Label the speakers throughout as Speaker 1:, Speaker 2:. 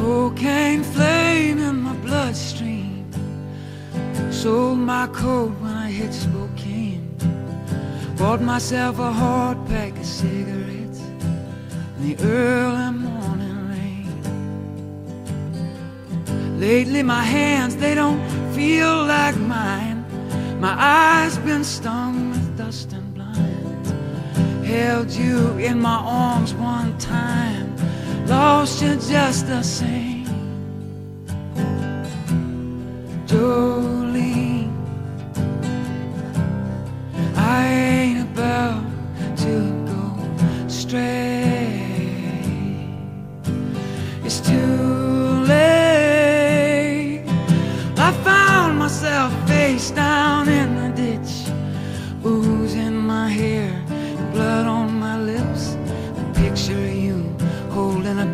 Speaker 1: cocaine flame in my bloodstream. Sold my coat when I hit Spokane. Bought myself a hard pack of cigarettes in the early morning rain. Lately, my hands, they don't feel like mine. My eyes been stung with dust and blind. Held you in my arms one time lost you just the same.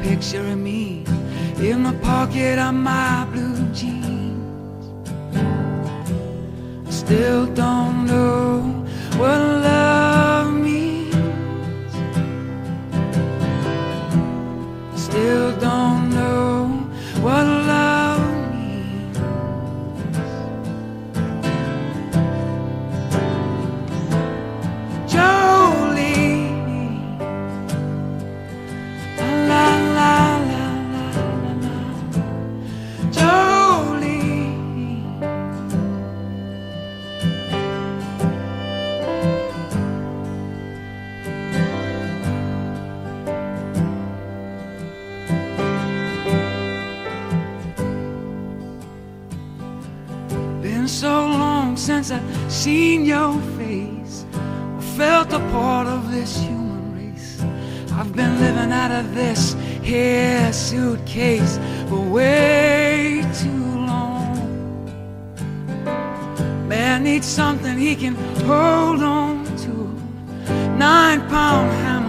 Speaker 1: Picture of me in the pocket of my blue jeans. I Still don't since I've seen your face or felt a part of this human race. I've been living out of this here suitcase for way too long. Man needs something he can hold on to. Nine pound hammer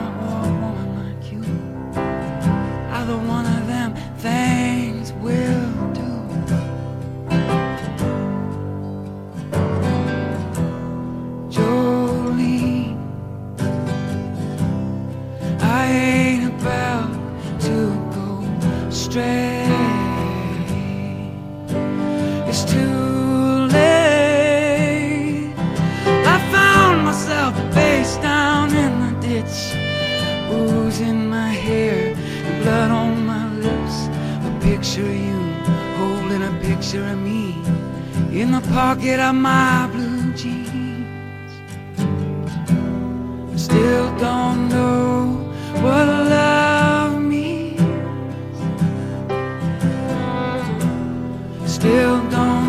Speaker 1: It's too late. I found myself face down in the ditch, booze in my hair, blood on my lips. A picture of you holding a picture of me in the pocket of my blue jeans. Still don't